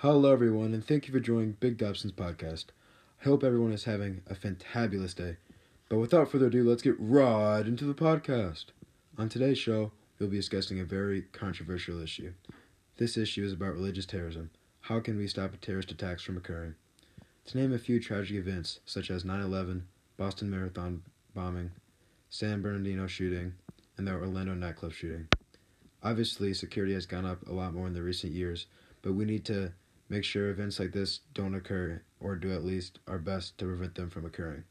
Hello, everyone, and thank you for joining Big Dobson's podcast. I hope everyone is having a fantabulous day. But without further ado, let's get right into the podcast. On today's show, we'll be discussing a very controversial issue. This issue is about religious terrorism. How can we stop terrorist attacks from occurring? To name a few tragic events, such as 9 11, Boston Marathon bombing, San Bernardino shooting, and the Orlando nightclub shooting. Obviously, security has gone up a lot more in the recent years, but we need to make sure events like this don't occur or do at least our best to prevent them from occurring.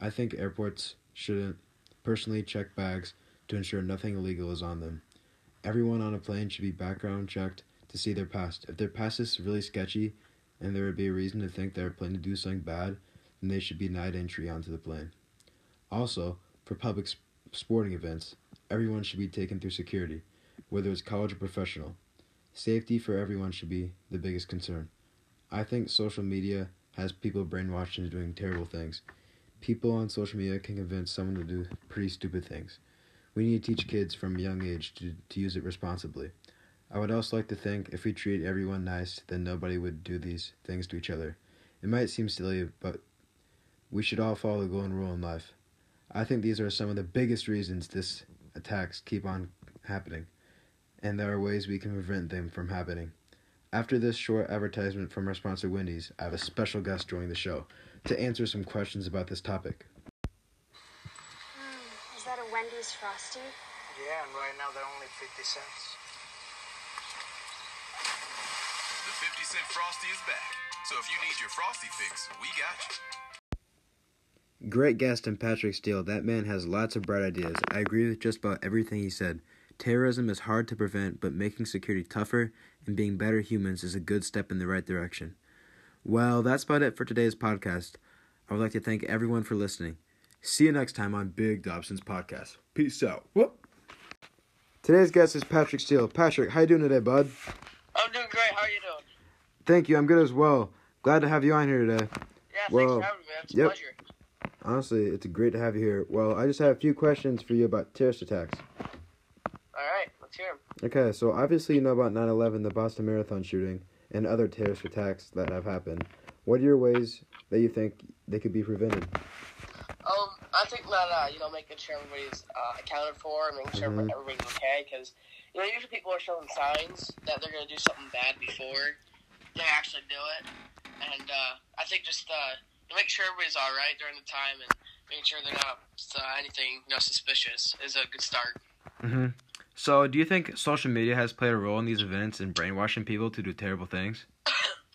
I think airports shouldn't personally check bags to ensure nothing illegal is on them. Everyone on a plane should be background checked to see their past. If their past is really sketchy and there would be a reason to think they're planning to do something bad, then they should be denied entry onto the plane. Also, for public sporting events, everyone should be taken through security, whether it's college or professional. Safety for everyone should be the biggest concern. I think social media has people brainwashed into doing terrible things. People on social media can convince someone to do pretty stupid things. We need to teach kids from a young age to, to use it responsibly. I would also like to think if we treat everyone nice, then nobody would do these things to each other. It might seem silly, but we should all follow the golden rule in life. I think these are some of the biggest reasons this attacks keep on happening, and there are ways we can prevent them from happening. After this short advertisement from our sponsor Wendy's, I have a special guest joining the show to answer some questions about this topic. Mm, is that a Wendy's Frosty? Yeah, and right now they're only 50 cents. The 50 Cent Frosty is back. So if you need your Frosty fix, we got you. Great guest and Patrick Steele. That man has lots of bright ideas. I agree with just about everything he said. Terrorism is hard to prevent, but making security tougher and being better humans is a good step in the right direction. Well, that's about it for today's podcast. I would like to thank everyone for listening. See you next time on Big Dobson's podcast. Peace out. Whoop. Today's guest is Patrick Steele. Patrick, how you doing today, bud? I'm doing great. How are you doing? Thank you. I'm good as well. Glad to have you on here today. Yeah, Well, thanks for having me. man. It's a yep. pleasure. Honestly, it's great to have you here. Well, I just have a few questions for you about terrorist attacks. Let's hear 'em. Okay, so obviously you know about 9 11, the Boston Marathon shooting, and other terrorist attacks that have happened. What are your ways that you think they could be prevented? Um, I think that uh, you know, making sure everybody's uh, accounted for and making sure Mhm. everybody's okay, because you know, usually people are showing signs that they're gonna do something bad before they actually do it, and uh, I think just uh, make sure everybody's all right during the time and making sure they're not uh, anything you know suspicious is a good start. Mm-hmm. So, do you think social media has played a role in these events and brainwashing people to do terrible things?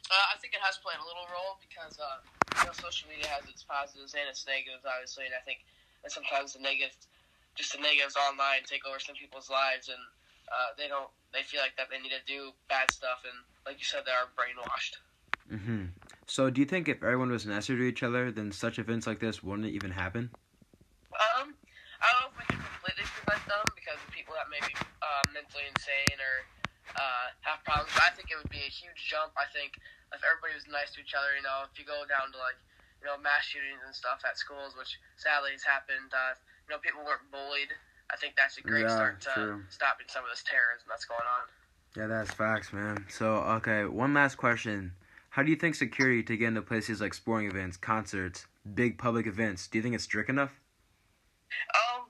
Uh, I think it has played a little role because uh, you know, social media has its positives and its negatives, obviously, and I think that sometimes the negatives, just the negatives online, take over some people's lives, and uh, they don't, they feel like that they need to do bad stuff, and like you said, they are brainwashed. Mm-hmm. So, do you think if everyone was nicer to each other, then such events like this wouldn't even happen? Um, I don't know if we can completely prevent them because of people that may be uh, mentally insane or uh, have problems. But I think it would be a huge jump. I think if everybody was nice to each other, you know, if you go down to like, you know, mass shootings and stuff at schools, which sadly has happened, uh, you know, people weren't bullied. I think that's a great Yeah, start to true. stopping some of this terrorism that's going on. Yeah, that's facts, man. So, okay, one last question. How do you think security to get into places like sporting events, concerts, big public events, do you think it's strict enough? Um,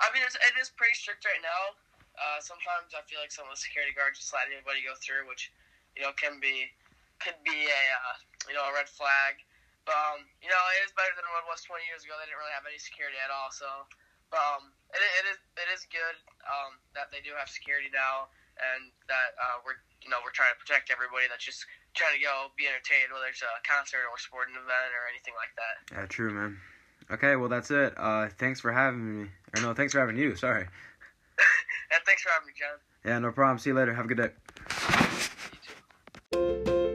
I mean, it's, it is pretty strict right now. Uh, sometimes I feel like some of the security guards just let anybody go through, which you know can be could be a uh, you know a red flag. But um, you know, it is better than what it was 20 years ago. They didn't really have any security at all. So, but um, it, it is it is good um, that they do have security now, and that uh, we're you know we're trying to protect everybody that's just trying to go be entertained, whether it's a concert or a sporting event or anything like that. Yeah, true, man. Okay, well that's it. Uh, thanks for having me. Or no, thanks for having you. Sorry. And thanks for having me, John. Yeah, no problem. See you later. Have a good day.